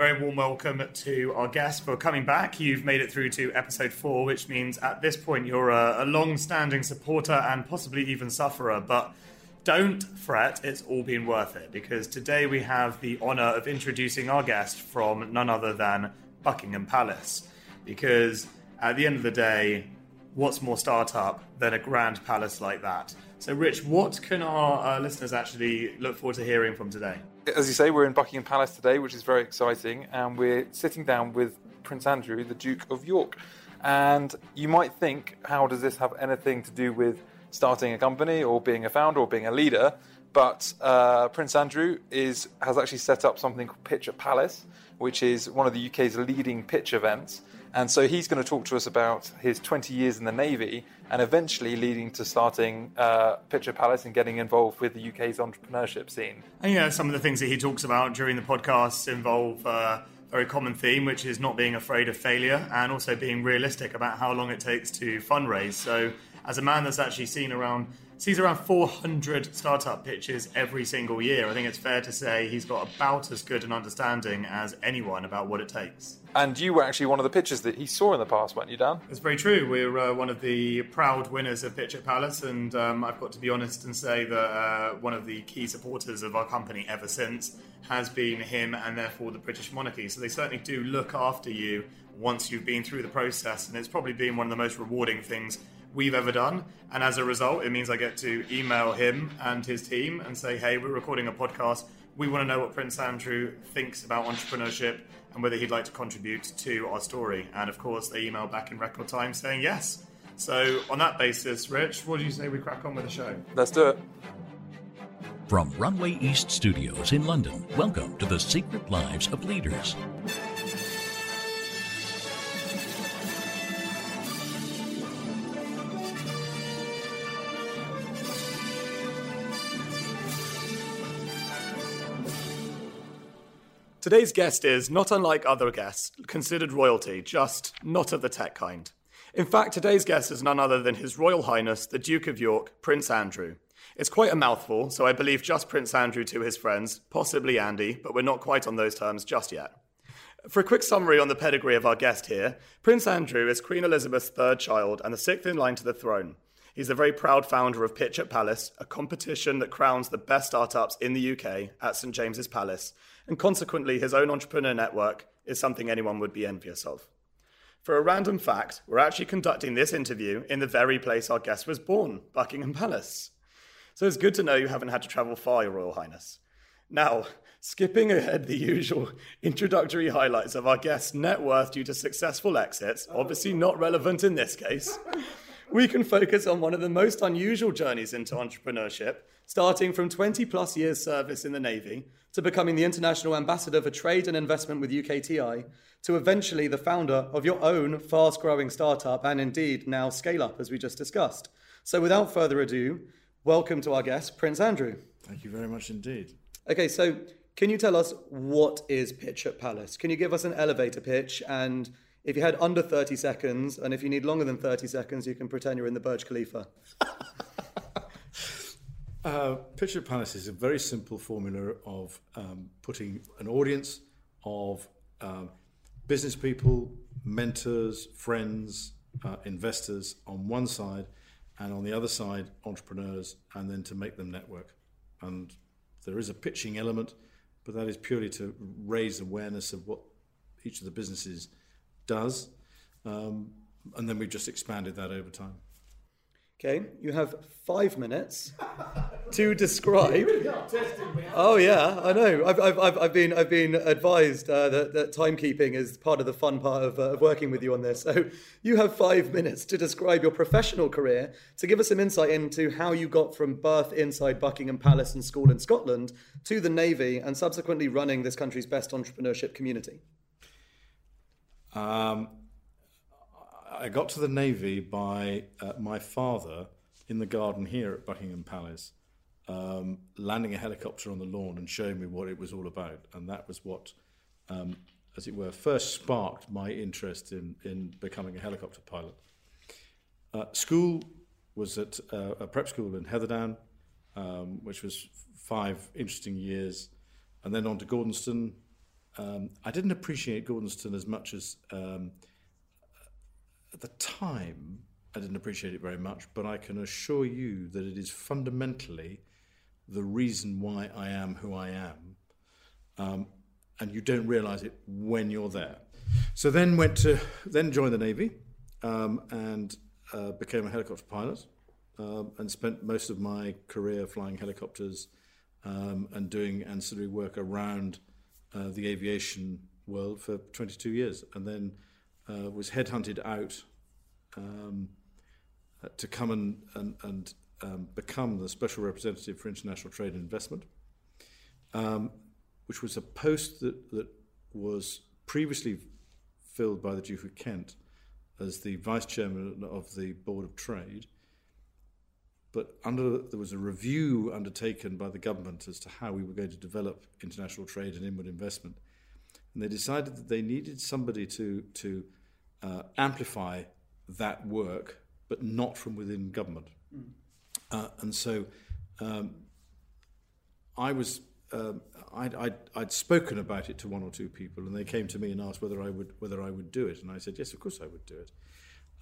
very warm welcome to our guest for coming back. You've made it through to episode four, which means at this point you're a, a long standing supporter and possibly even sufferer. But don't fret, it's all been worth it because today we have the honour of introducing our guest from none other than Buckingham Palace. Because at the end of the day, what's more startup than a grand palace like that? So, Rich, what can our uh, listeners actually look forward to hearing from today? As you say, we're in Buckingham Palace today, which is very exciting, and we're sitting down with Prince Andrew, the Duke of York. And you might think, how does this have anything to do with starting a company or being a founder or being a leader? But uh, Prince Andrew is has actually set up something called Pitch at Palace, which is one of the UK's leading pitch events. And so he's going to talk to us about his 20 years in the Navy and eventually leading to starting uh, at Palace and getting involved with the UK's entrepreneurship scene. And yeah, some of the things that he talks about during the podcast involve uh, a very common theme, which is not being afraid of failure and also being realistic about how long it takes to fundraise. So, as a man that's actually seen around sees around 400 startup pitches every single year. I think it's fair to say he's got about as good an understanding as anyone about what it takes. And you were actually one of the pitches that he saw in the past, weren't you, Dan? It's very true. We're uh, one of the proud winners of Pitch at Palace, and um, I've got to be honest and say that uh, one of the key supporters of our company ever since has been him and therefore the British monarchy. So they certainly do look after you once you've been through the process, and it's probably been one of the most rewarding things we've ever done. And as a result, it means I get to email him and his team and say, hey, we're recording a podcast. We want to know what Prince Andrew thinks about entrepreneurship and whether he'd like to contribute to our story. And of course, they email back in record time saying yes. So, on that basis, Rich, what do you say we crack on with the show? Let's do it. From Runway East Studios in London, welcome to the Secret Lives of Leaders. Today's guest is not unlike other guests, considered royalty, just not of the tech kind. In fact, today's guest is none other than His Royal Highness, the Duke of York, Prince Andrew. It's quite a mouthful, so I believe just Prince Andrew to his friends, possibly Andy, but we're not quite on those terms just yet. For a quick summary on the pedigree of our guest here, Prince Andrew is Queen Elizabeth's third child and the sixth in line to the throne. He's the very proud founder of Pitch at Palace, a competition that crowns the best startups in the UK at St James's Palace, and consequently, his own entrepreneur network is something anyone would be envious of. For a random fact, we're actually conducting this interview in the very place our guest was born, Buckingham Palace. So it's good to know you haven't had to travel far, Your Royal Highness. Now, skipping ahead the usual introductory highlights of our guest's net worth due to successful exits, obviously not relevant in this case, we can focus on one of the most unusual journeys into entrepreneurship, starting from 20 plus years service in the Navy to becoming the international ambassador for trade and investment with UKTI to eventually the founder of your own fast growing startup and indeed now scale up, as we just discussed. So without further ado, welcome to our guest, Prince Andrew. Thank you very much indeed. Okay, so can you tell us what is Pitch at Palace? Can you give us an elevator pitch and if you had under 30 seconds, and if you need longer than 30 seconds, you can pretend you're in the Burj Khalifa. uh, at Palace is a very simple formula of um, putting an audience of um, business people, mentors, friends, uh, investors on one side, and on the other side, entrepreneurs, and then to make them network. And there is a pitching element, but that is purely to raise awareness of what each of the businesses does. Um, and then we've just expanded that over time. Okay, you have five minutes to describe. Oh yeah, I know. I've, I've, I've been I've been advised uh, that, that timekeeping is part of the fun part of, uh, of working with you on this. So you have five minutes to describe your professional career, to give us some insight into how you got from birth inside Buckingham Palace and school in Scotland to the Navy, and subsequently running this country's best entrepreneurship community. Um, I got to the Navy by uh, my father in the garden here at Buckingham Palace, um, landing a helicopter on the lawn and showing me what it was all about. And that was what, um, as it were, first sparked my interest in, in becoming a helicopter pilot. Uh, school was at uh, a prep school in Heatherdown, um, which was five interesting years, and then on to Gordonstoun. um, I didn't appreciate Gordonstoun as much as um, at the time. I didn't appreciate it very much, but I can assure you that it is fundamentally the reason why I am who I am, um, and you don't realise it when you're there. So then went to then joined the navy um, and uh, became a helicopter pilot um, and spent most of my career flying helicopters um, and doing ancillary work around uh, the aviation world for 22 years, and then uh, was headhunted out um, to come and, and, and um, become the special representative for international trade and investment, um, which was a post that, that was previously filled by the Duke of Kent as the vice chairman of the Board of Trade. But under, there was a review undertaken by the government as to how we were going to develop international trade and inward investment. And they decided that they needed somebody to, to uh, amplify that work, but not from within government. Mm. Uh, and so um, I was, um, I'd, I'd, I'd spoken about it to one or two people, and they came to me and asked whether I would, whether I would do it. And I said, yes, of course I would do it.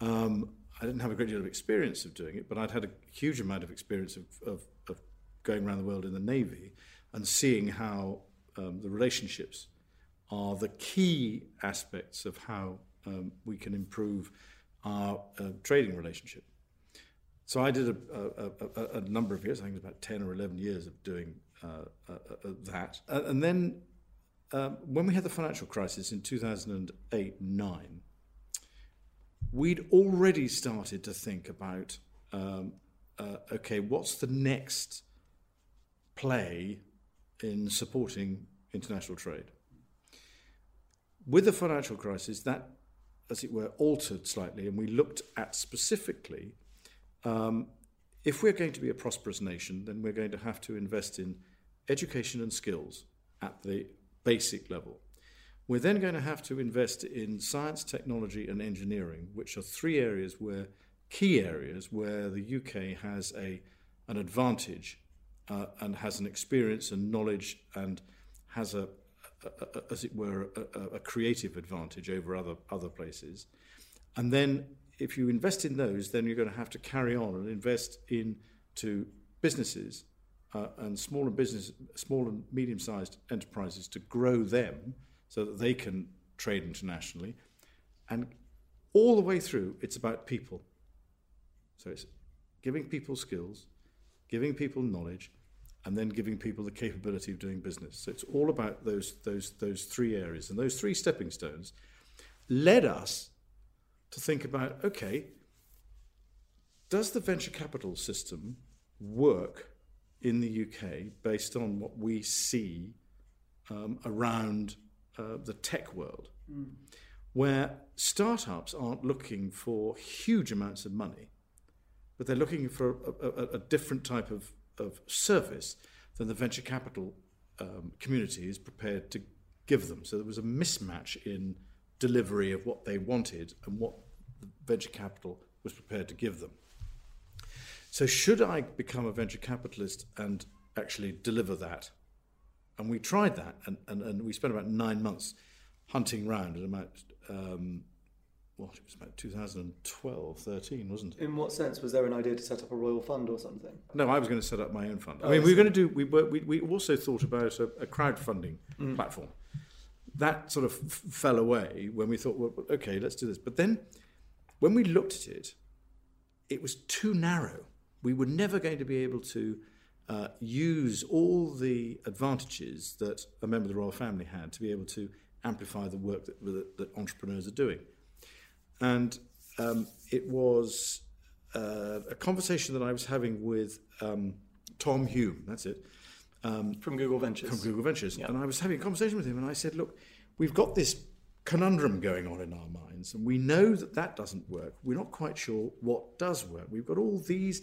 Um, I didn't have a great deal of experience of doing it, but I'd had a huge amount of experience of, of, of going around the world in the Navy and seeing how um, the relationships are the key aspects of how um, we can improve our uh, trading relationship. So I did a, a, a, a, number of years, I think it was about 10 or 11 years of doing uh, uh, uh that. and then um, when we had the financial crisis in 2008 9, we'd already started to think about um, uh, okay, what's the next play in supporting international trade? With the financial crisis, that, as it were, altered slightly, and we looked at specifically um, if we're going to be a prosperous nation, then we're going to have to invest in education and skills at the basic level. We're then going to have to invest in science, technology, and engineering, which are three areas where key areas where the UK has a an advantage uh, and has an experience and knowledge and has a, a, a as it were a, a creative advantage over other other places. And then if you invest in those, then you're going to have to carry on and invest into businesses uh, and small and business, small and medium-sized enterprises to grow them so that they can trade internationally. And all the way through, it's about people. So it's giving people skills, giving people knowledge, and then giving people the capability of doing business. So it's all about those, those, those three areas. And those three stepping stones led us to think about okay, does the venture capital system work in the UK based on what we see um, around uh, the tech world, mm. where startups aren't looking for huge amounts of money, but they're looking for a, a, a different type of, of service than the venture capital um, community is prepared to give them. So there was a mismatch in delivery of what they wanted and what the venture capital was prepared to give them. So, should I become a venture capitalist and actually deliver that? And we tried that, and, and, and we spent about nine months hunting around at about, um, what, it was about 2012, 13, wasn't it? In what sense? Was there an idea to set up a royal fund or something? No, I was going to set up my own fund. Oh, I mean, we were going to do, we, were, we, we also thought about a, a crowdfunding mm. platform. That sort of fell away when we thought, well, okay, let's do this. But then when we looked at it, it was too narrow. We were never going to be able to uh, use all the advantages that a member of the royal family had to be able to amplify the work that, that, that entrepreneurs are doing. And um, it was uh, a conversation that I was having with um, Tom Hulme, that's it. Um, from Google Ventures. From Google Ventures. And I was having a conversation with him and I said, look, we've got this conundrum going on in our minds and we know that that doesn't work. We're not quite sure what does work. We've got all these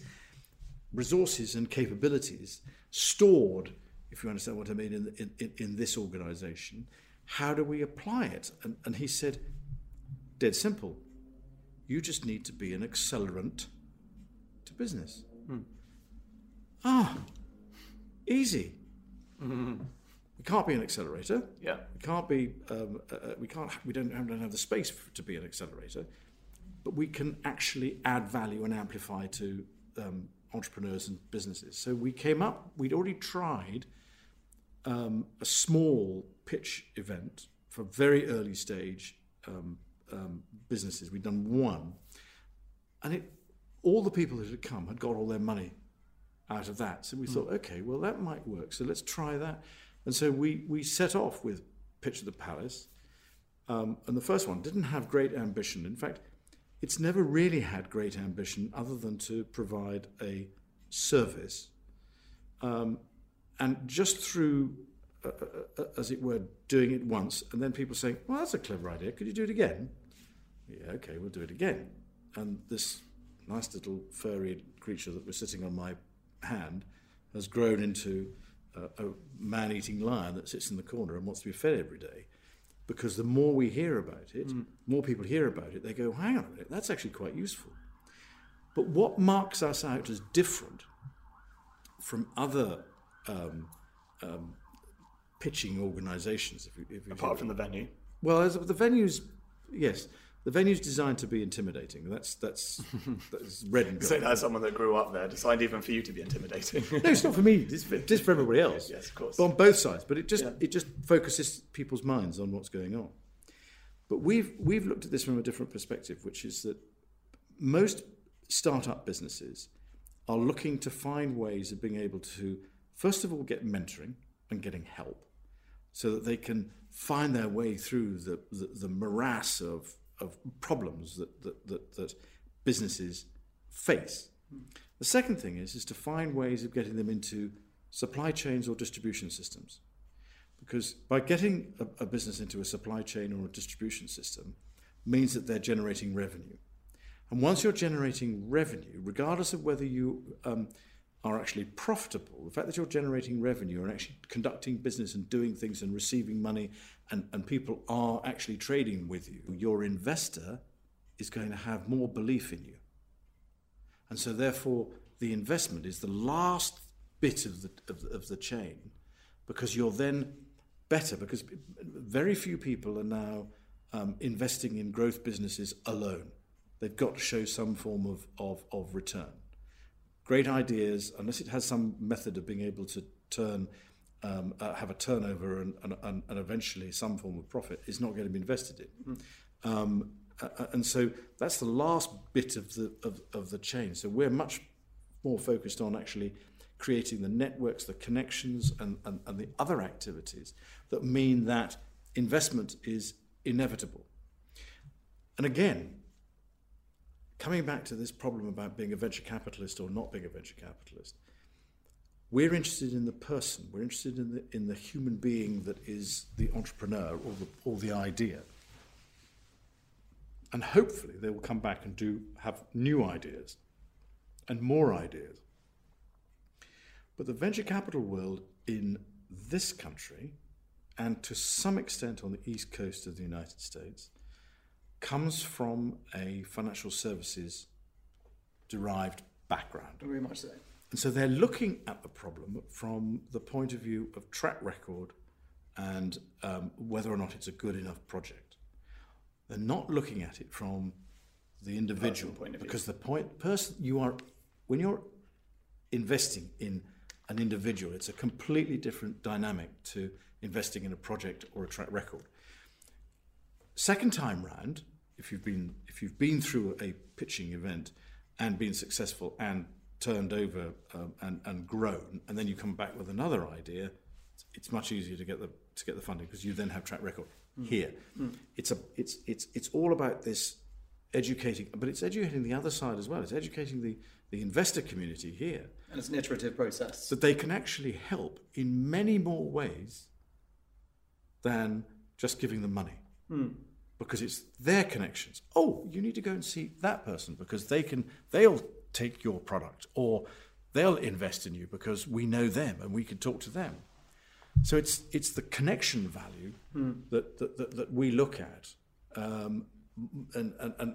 resources and capabilities stored, if you understand what I mean, in, in, in this organization. How do we apply it? And, and he said, dead simple. You just need to be an accelerant to business. Hmm. Ah, easy. Mm-hmm. We can't be an accelerator. Yeah. We can't be. Um, uh, uh, we can't. We don't, we don't have the space to be an accelerator, but we can actually add value and amplify to um, entrepreneurs and businesses. So we came up. We'd already tried um, a small pitch event for very early stage um, um, businesses. We'd done one, and it all the people that had come had got all their money out of that. So we mm. thought, okay, well that might work. So let's try that. And so we we set off with Pitch at the Palace, um, and the first one didn't have great ambition. In fact, it's never really had great ambition other than to provide a service. Um, and just through, uh, uh, uh, as it were, doing it once, and then people saying, well, that's a clever idea. Could you do it again? Yeah, okay, we'll do it again. And this nice little furry creature that was sitting on my hand has grown into a, a man eating lion that sits in the corner and wants to be fed every day. Because the more we hear about it, mm. more people hear about it, they go, hang on a minute, that's actually quite useful. But what marks us out as different from other um, um, pitching organisations, if, if, apart from the venue? Well, as the venues, yes, the venue's designed to be intimidating. That's that's that's red and gold. Say that someone that grew up there, designed even for you to be intimidating. no, it's not for me. It's for, just for everybody else. yes, of course. But on both sides, but it just yeah. it just focuses people's minds on what's going on. But we've we've looked at this from a different perspective, which is that most startup businesses are looking to find ways of being able to first of all get mentoring and getting help, so that they can find their way through the, the, the morass of of problems that, that, that, that businesses face. The second thing is, is to find ways of getting them into supply chains or distribution systems. Because by getting a, a business into a supply chain or a distribution system means that they're generating revenue. And once you're generating revenue, regardless of whether you um, are actually profitable, the fact that you're generating revenue and actually conducting business and doing things and receiving money and, and people are actually trading with you, your investor is going to have more belief in you. And so, therefore, the investment is the last bit of the, of of the chain because you're then better, because very few people are now um, investing in growth businesses alone. They've got to show some form of, of, of return. Great ideas, unless it has some method of being able to turn um, uh, have a turnover and, and, and, eventually some form of profit is not going to be invested in. Mm. Um, and so that's the last bit of the of, of the chain. So we're much more focused on actually creating the networks, the connections, and, and, and the other activities that mean that investment is inevitable. And again, coming back to this problem about being a venture capitalist or not being a venture capitalist, we're interested in the person. We're interested in the, in the human being that is the entrepreneur or the, or the idea. And hopefully they will come back and do have new ideas and more ideas. But the venture capital world in this country, and to some extent on the east coast of the United States, comes from a financial services derived background. Very much so. And so they're looking at the problem from the point of view of track record and um, whether or not it's a good enough project. They're not looking at it from the individual point of view. because the point person you are when you're investing in an individual, it's a completely different dynamic to investing in a project or a track record. Second time round, if you've been if you've been through a pitching event and been successful and turned over um, and, and grown, and then you come back with another idea, it's much easier to get the to get the funding because you then have track record. Mm. Here, mm. it's a it's it's it's all about this educating, but it's educating the other side as well. It's educating the the investor community here, and it's an iterative process that they can actually help in many more ways than just giving them money. Mm because it's their connections. Oh, you need to go and see that person because they can they'll take your product or they'll invest in you because we know them and we can talk to them. So it's it's the connection value mm. that, that, that, that, we look at. Um, and, and, and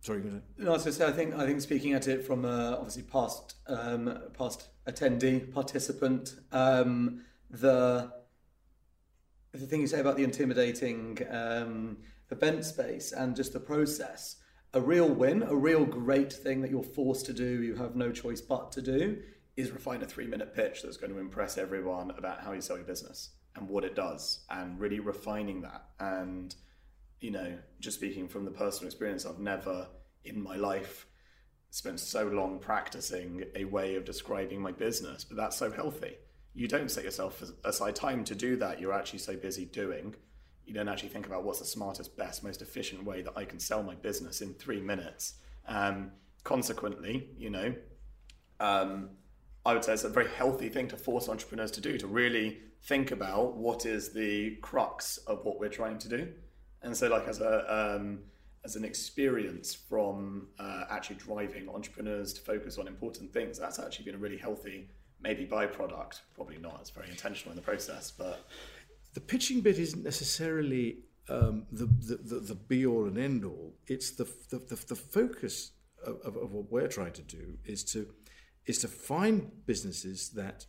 sorry, no, I was say I think I think speaking at it from uh, obviously past um, past attendee participant, um, the the thing you say about the intimidating um, event space and just the process, a real win, a real great thing that you're forced to do, you have no choice but to do, is refine a three minute pitch that's going to impress everyone about how you sell your business and what it does, and really refining that. And, you know, just speaking from the personal experience, I've never in my life spent so long practicing a way of describing my business, but that's so healthy. You don't set yourself aside time to do that. You're actually so busy doing. You don't actually think about what's the smartest, best, most efficient way that I can sell my business in three minutes. Um, consequently, you know, um, I would say it's a very healthy thing to force entrepreneurs to do to really think about what is the crux of what we're trying to do. And so, like as a um, as an experience from uh, actually driving entrepreneurs to focus on important things, that's actually been a really healthy, maybe byproduct. Probably not. It's very intentional in the process, but the pitching bit isn't necessarily um, the, the, the, the, be all and end all. It's the, the, the, the focus of, of, of, what we're trying to do is to, is to find businesses that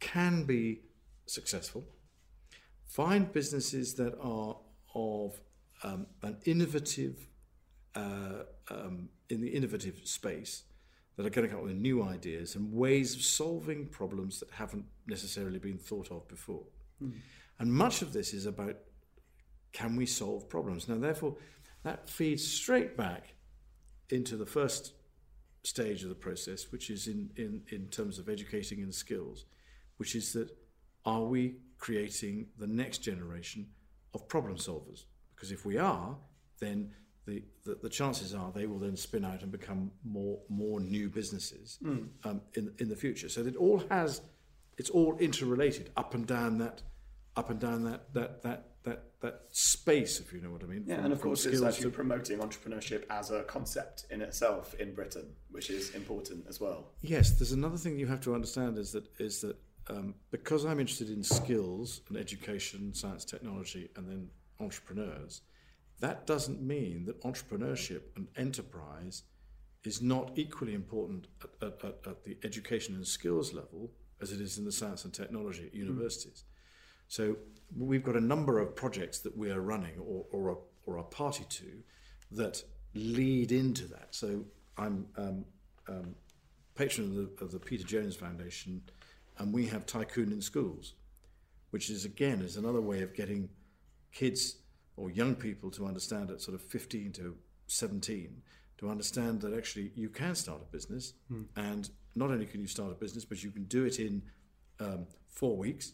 can be successful, find businesses that are of um, an innovative, uh, um, in the innovative space, that are going to come up with new ideas and ways of solving problems that haven't necessarily been thought of before. Mm. And much of this is about can we solve problems? Now, therefore, that feeds straight back into the first stage of the process, which is in, in, in terms of educating in skills, which is that are we creating the next generation of problem solvers? Because if we are, then the, the, the, chances are they will then spin out and become more more new businesses mm. um, in in the future. So that all has it's all interrelated up and down that up and down that that that that that space, if you know what I mean. Yeah, from, and of course, it's actually to... promoting entrepreneurship as a concept in itself in Britain, which is important as well. Yes, there's another thing you have to understand is that is that um, because I'm interested in skills and education, science, technology, and then entrepreneurs, that doesn't mean that entrepreneurship and enterprise is not equally important at, at, at, the education and skills level as it is in the science and technology at universities. Mm. So we've got a number of projects that we are running or, or, a, or party to that lead into that. So I'm um, um, patron of the, of the Peter Jones Foundation, and we have Tycoon in Schools, which is again is another way of getting kids or young people to understand at sort of 15 to 17 to understand that actually you can start a business, mm. and not only can you start a business, but you can do it in um, four weeks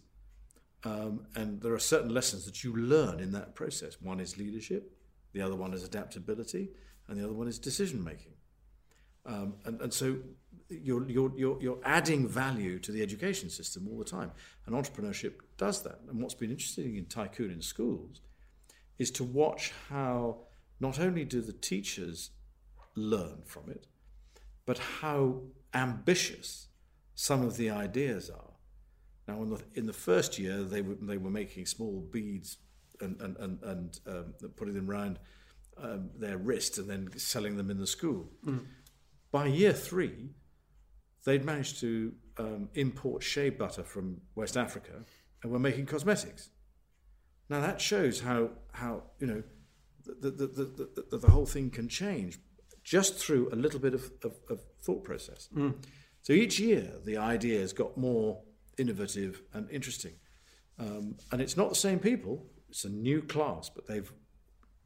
um, and there are certain lessons that you learn in that process. One is leadership, the other one is adaptability, and the other one is decision making. Um, and, and so you're, you're, you're, you're adding value to the education system all the time. And entrepreneurship does that. And what's been interesting in Tycoon in schools is to watch how not only do the teachers learn from it, but how ambitious some of the ideas are. Now, in the, in the first year, they were, they were making small beads and, and, and, and um, putting them around um, their wrist and then selling them in the school. Mm. By year three, they'd managed to um, import shea butter from West Africa and were making cosmetics. Now, that shows how, how you know, the, the, the, the, the whole thing can change just through a little bit of, of, of thought process. Mm. So each year, the ideas got more innovative and interesting. Um, and it's not the same people, it's a new class, but they've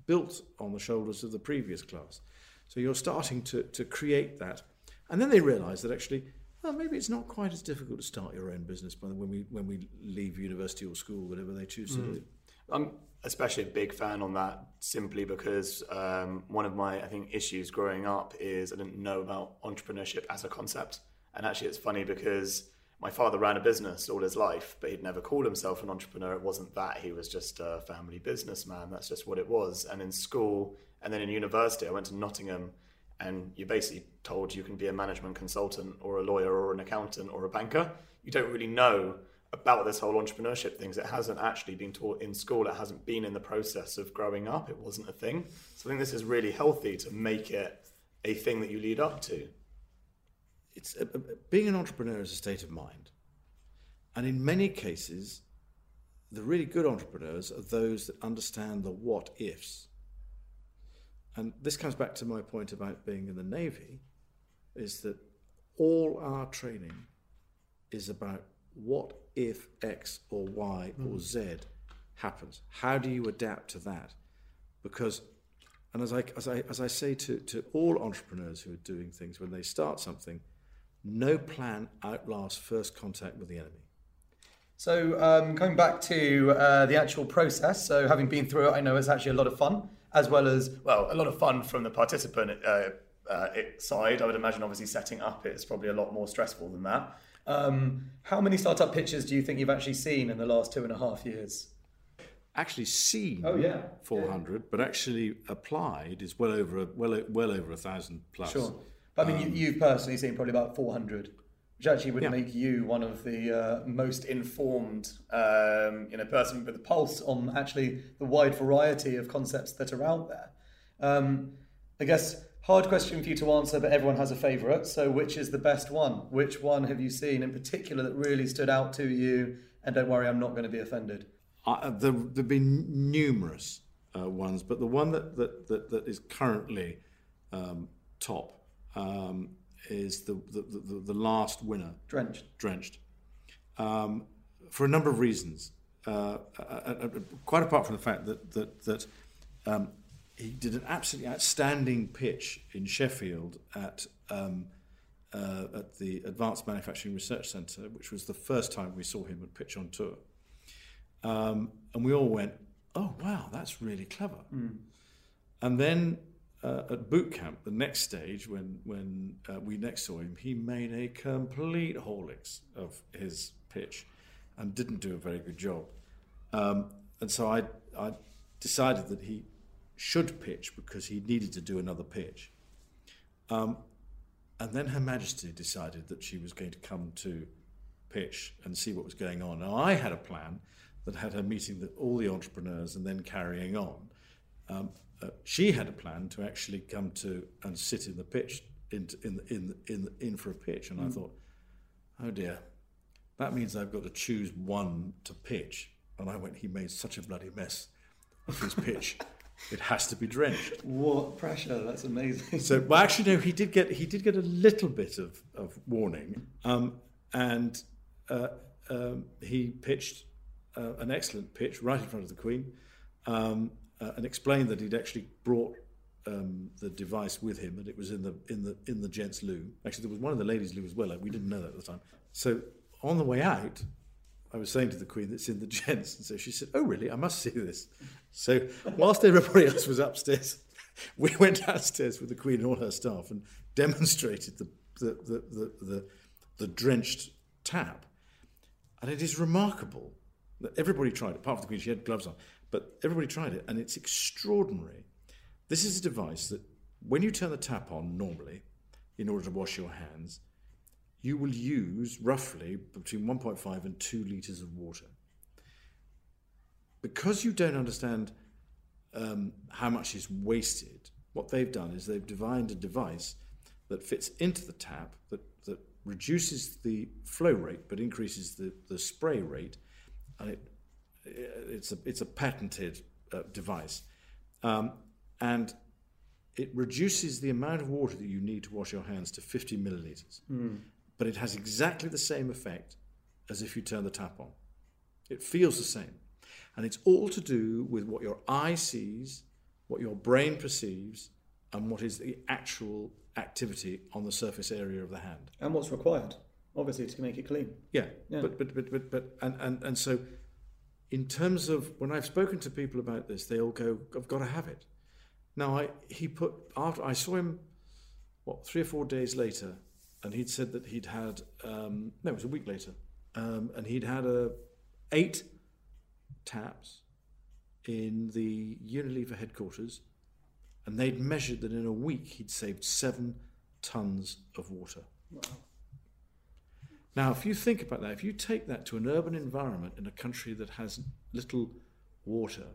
built on the shoulders of the previous class. So you're starting to, to create that. And then they realize that actually, well, maybe it's not quite as difficult to start your own business when we, when we leave university or school, whatever they choose mm. to do. I'm especially a big fan on that simply because um, one of my, I think, issues growing up is I didn't know about entrepreneurship as a concept. And actually, it's funny because my father ran a business all his life, but he'd never called himself an entrepreneur. It wasn't that. He was just a family businessman. That's just what it was. And in school and then in university, I went to Nottingham, and you're basically told you can be a management consultant or a lawyer or an accountant or a banker. You don't really know about this whole entrepreneurship things. It hasn't actually been taught in school. It hasn't been in the process of growing up. It wasn't a thing. So I think this is really healthy to make it a thing that you lead up to it's a, a, being an entrepreneur is a state of mind, and in many cases, the really good entrepreneurs are those that understand the what ifs. And this comes back to my point about being in the Navy is that all our training is about what if X or Y or mm. Z happens. How do you adapt to that? Because, and as I, as I, as I say to, to all entrepreneurs who are doing things, when they start something, no plan outlasts first contact with the enemy. So, um, coming back to uh, the actual process, so having been through it, I know it's actually a lot of fun, as well as Well, a lot of fun from the participant uh, uh, side. I would imagine, obviously, setting up it's probably a lot more stressful than that. um, how many startup pitches do you think you've actually seen in the last two and a half years? Actually seen Oh, yeah. 400, but actually applied is well over a, well, well over a thousand plus. Sure. But I mean, you, you've personally seen probably about 400, which actually would Yeah. make you one of the uh, Most informed, um, you know, person with a pulse. pulse on actually the wide variety of concepts that are out there. Um, I guess hard question for you to answer, but everyone has a favourite. So, which is the best one? Which one have you seen in particular that really stood out to you? And don't worry, I'm not going to be offended. Uh, there have been numerous uh, ones, but the one that, that, that, that is currently um, top um, is the, the, the, the last winner, Drenched. Drenched, um, for a number of reasons. Uh, uh, uh, quite apart from the fact that, that, that um, he did an absolutely outstanding pitch in Sheffield at, um, uh, at the Advanced Manufacturing Research Centre, which was the first time we saw him at Pitch on Tour. Um, and we all went, oh, wow, that's really clever. And then uh, at boot camp, the next stage, when, when uh, we next saw him, he made a complete horlicks of his pitch and didn't do a very good job. Um, and so I, I decided that he should pitch because he needed to do another pitch. Um, and then Her Majesty decided that she was going to come to pitch and see what was going on. Now, I had a plan that had her meeting the, all the entrepreneurs and then carrying on. Um, uh, she had a plan to actually come to and sit in the pitch in in in in, in for a pitch, and I thought, oh dear, that means I've got to choose one to pitch. And I went, he made such a bloody mess of his pitch. it has to be drenched. What pressure! That's amazing. So, well, actually, no. He did get he did get a little bit of, of warning, um, and uh, um, he pitched uh, an excellent pitch right in front of the Queen, um, uh, and explained that he'd actually brought um, the device with him, and it was in the in the in the gents' loo. Actually, there was one in the ladies' loo as well. We didn't know that at the time. So, on the way out, I was saying to the Queen that's in the gents, and so she said, "Oh, really? I must see this." So, whilst everybody else was upstairs, we went downstairs with the Queen and all her staff and demonstrated the the the the, the, the drenched tap, and it is remarkable that everybody tried. Apart from the Queen, she had gloves on, but everybody tried it, and it's extraordinary. This is a device that, when you turn the tap on normally, in order to wash your hands, you will use roughly between 1.5 and 2 litres of water. Because you don't understand um, how much is wasted, what they've done is they've designed a device that fits into the tap that, that reduces the flow rate but increases the, the spray rate, and it, it's, a, it's a patented uh, device. Um, and it reduces the amount of water that you need to wash your hands to 50 milliliters. But it has exactly the same effect as if you turn the tap on. It feels the same. And it's all to do with what your eye sees, what your brain perceives, and what is the actual activity on the surface area of the hand. and what's required, obviously, to make it clean. Yeah, Yeah. but but but but but and, and and so, in terms of when I've spoken to people about this, they all go, "I've got to have it." Now, I he put after I saw him, what three or four days later, and he'd said that he'd had um, no, it was a week later, um, and he'd had a eight taps in the Unilever headquarters, and they'd measured that in a week he'd saved seven tons of water. Now, if you think about that, if you take that to an urban environment in a country that has little water,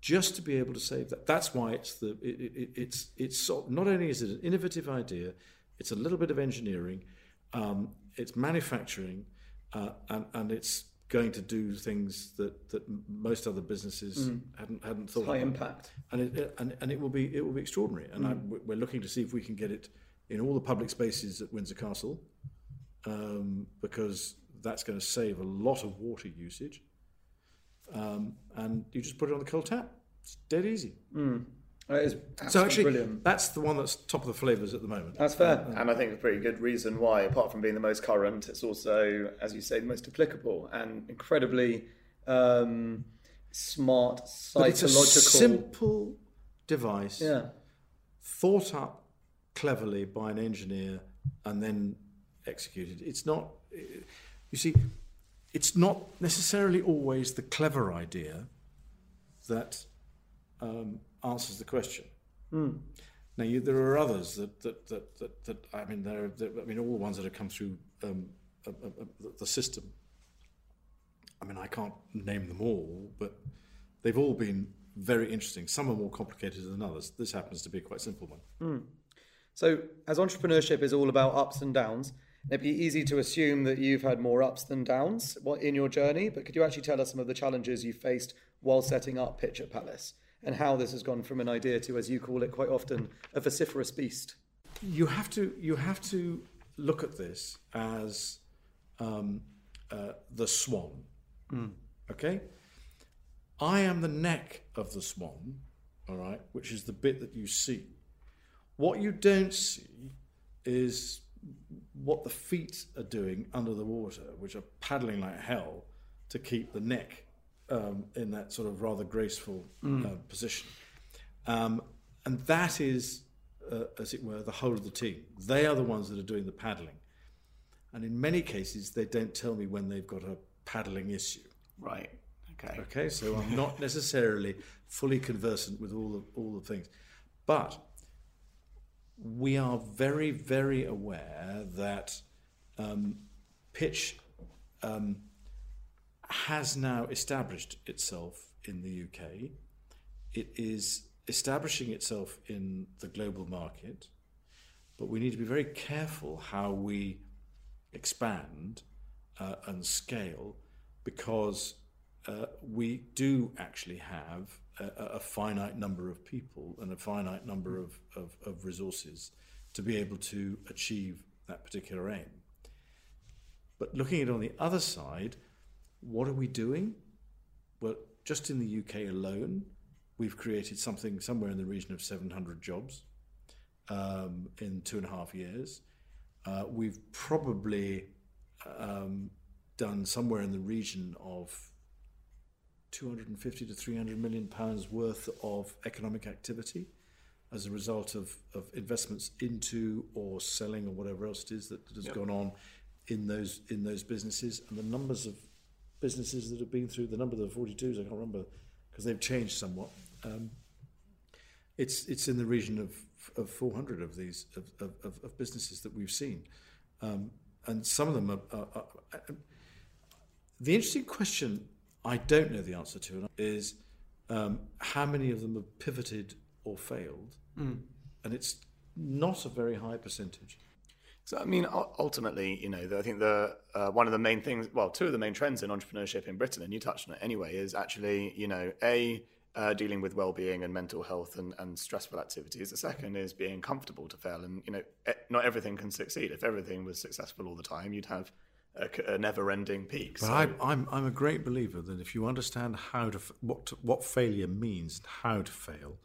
just to be able to save that, that's why it's the it, it, it's it's not only is it an innovative idea, it's a little bit of engineering, um, it's manufacturing, uh, and and it's going to do things that, that most other businesses hadn't hadn't thought of. High about. impact. and it, and and it will be it will be extraordinary. And I, we're looking to see if we can get it in all the public spaces at Windsor Castle, um, because that's going to save a lot of water usage. Um, and you just put it on the cold tap. It's dead easy. That is So actually, brilliant. that's the one that's top of the flavors at the moment. That's fair. And I think a pretty good reason why, apart from being the most current, it's also, as you say, the most applicable and incredibly um, smart, But it's a psychological. simple device yeah. thought up cleverly by an engineer and then executed. It's not, you see, it's not necessarily always the clever idea that um, answers the question. Now, you, there are others that that, that, that, that I mean, there. There- I mean, all the ones that have come through um, uh, uh, uh, the- the system. I mean, I can't name them all, but they've all been very interesting. Some are more complicated than others. This happens to be a quite simple one. So, as entrepreneurship is all about ups and downs, it'd be easy to assume that you've had more ups than downs in your journey. But could you actually tell us some of the challenges you faced while setting up Pitch at Palace and how this has gone from an idea to, as you call it quite often, a vociferous beast? you have to you have to look at this as um, uh, the swan. Okay, I am the neck of the swan. All right, which is the bit that you see. What you don't see is what the feet are doing under the water, which are paddling like hell to keep the neck um, in that sort of rather graceful uh, position. Um, and that is, uh, as it were, the whole of the team. They are the ones that are doing the paddling. And in many cases, they don't tell me when they've got a paddling issue. Right. Okay. Okay, so I'm not necessarily fully conversant with all the, all the things. But we are very, very aware that um, pitch um, has now established itself in the UK. It is establishing itself in the global market, but we need to be very careful how we expand uh, and scale because uh, we do actually have a, a finite number of people and a finite number of, of, of resources to be able to achieve that particular aim. But looking at it on the other side, what are we doing? Well, just in the UK alone, we've created something somewhere in the region of 700 jobs um, in two and a half years. Uh, we've probably um, done somewhere in the region of 250 to 300 million pounds worth of economic activity as a result of, of investments into or selling or whatever else it is that, has gone on in those in those businesses. And the numbers of businesses that have been through the number of the 42s I can't remember because they've changed somewhat. Um, it's it's in the region of of 400 of these of, of, of- of businesses that we've seen. Um, and some of them are, are, are, are the interesting question I don't know the answer to is um, how many of them have pivoted or failed, and it's not a very high percentage. So I mean, ultimately, you know, the- I think the uh, one of the main things, well, two of the main trends in entrepreneurship in Britain, and you touched on it anyway, is actually, you know, a uh, dealing with well-being and mental health and, and stressful activities. The second is being comfortable to fail, and you know, e- not everything can succeed. If everything was successful all the time, you'd have a, a never-ending peak. But So- I, I'm I'm a great believer that if you understand how to what to, what failure means and how to fail,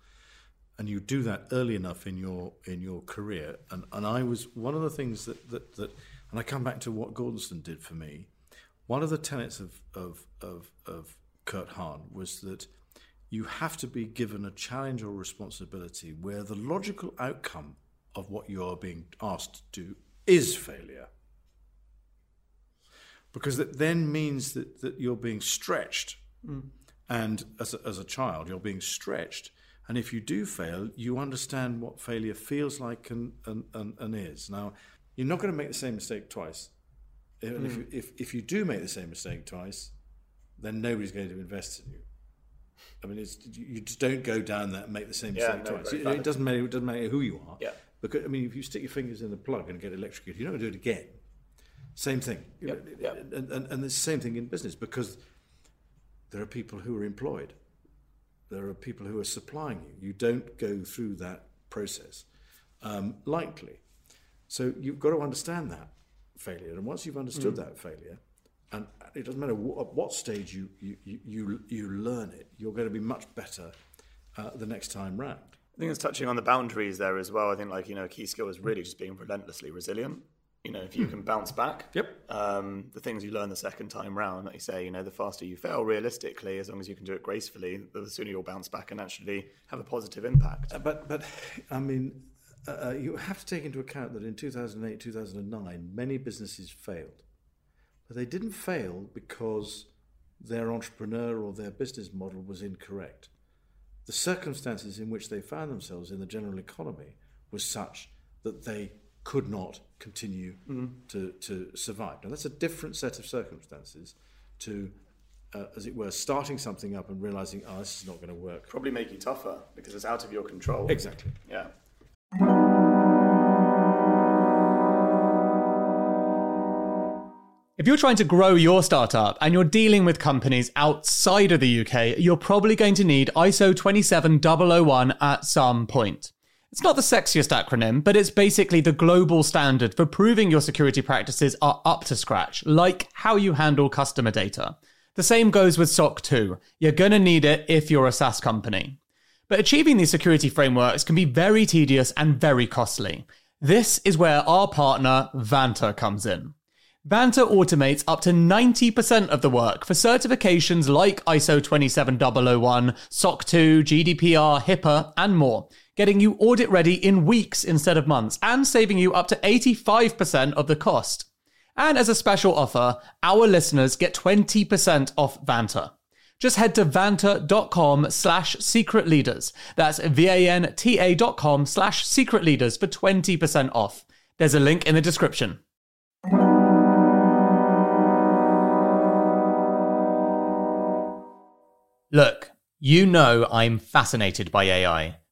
and you do that early enough in your in your career, and, and I was one of the things that, that that and I come back to what Gordonstoun did for me. One of the tenets of of of, of Kurt Hahn was that you have to be given a challenge or responsibility where the logical outcome of what you are being asked to do is failure because that then means that, that you're being stretched. Hmm. And as a, as a child, you're being stretched. And if you do fail, you understand what failure feels like and, and, and, and is. Now, you're not going to make the same mistake twice. And if, hmm. you, if, if you do make the same mistake twice, then nobody's going to invest in you. I mean, it's, you just don't go down that and make the same Yeah, mistake no, twice. It, it doesn't matter. It doesn't matter who you are. Yeah. Because I mean, if you stick your fingers in the plug and get electrocuted, you're not going to do it again. Same thing. Yep, yep. And, and, and the same thing in business because there are people who are employed. There are people who are supplying you. You don't go through that process um, lightly. So you've got to understand that failure. And once you've understood that failure, and it doesn't matter what, at what stage you, you, you, you, you learn it, you're going to be much better uh, the next time round. I think it's touching on the boundaries there as well. I think like you know, a key skill is really just being relentlessly resilient. You know, if you can bounce back, Yep. um, the things you learn the second time round, like you say, you know, the faster you fail, realistically, as long as you can do it gracefully, the sooner you'll bounce back and actually have a positive impact. Uh, But, but I mean, uh, uh, you have to take into account that in 2008, 2009, many businesses failed. But they didn't fail because their entrepreneur or their business model was incorrect. The circumstances in which they found themselves in the general economy was such that they could not continue to, to survive. Now, that's a different set of circumstances to, uh, as it were, starting something up and realizing, oh, this is not going to work. Probably make you tougher because it's out of your control. Exactly. Yeah. If you're trying to grow your startup and you're dealing with companies outside of the UK, you're probably going to need ISO 27001 at some point. It's not the sexiest acronym, but it's basically the global standard for proving your security practices are up to scratch, like how you handle customer data. The same goes with SOC 2. You're going to need it if you're a SaaS company. But achieving these security frameworks can be very tedious and very costly. This is where our partner, Vanta, comes in. Vanta automates up to 90% of the work for certifications like ISO 27001, SOC 2, GDPR, HIPAA, and more, getting you audit ready in weeks instead of months and saving you up to 85% of the cost. And as a special offer, our listeners get 20% off Vanta. Just head to vanta.com slash secret leaders. That's V-A-N-T-A dot com slash secret leaders for 20% off. There's a link in the description. Look, you know I'm fascinated by AI,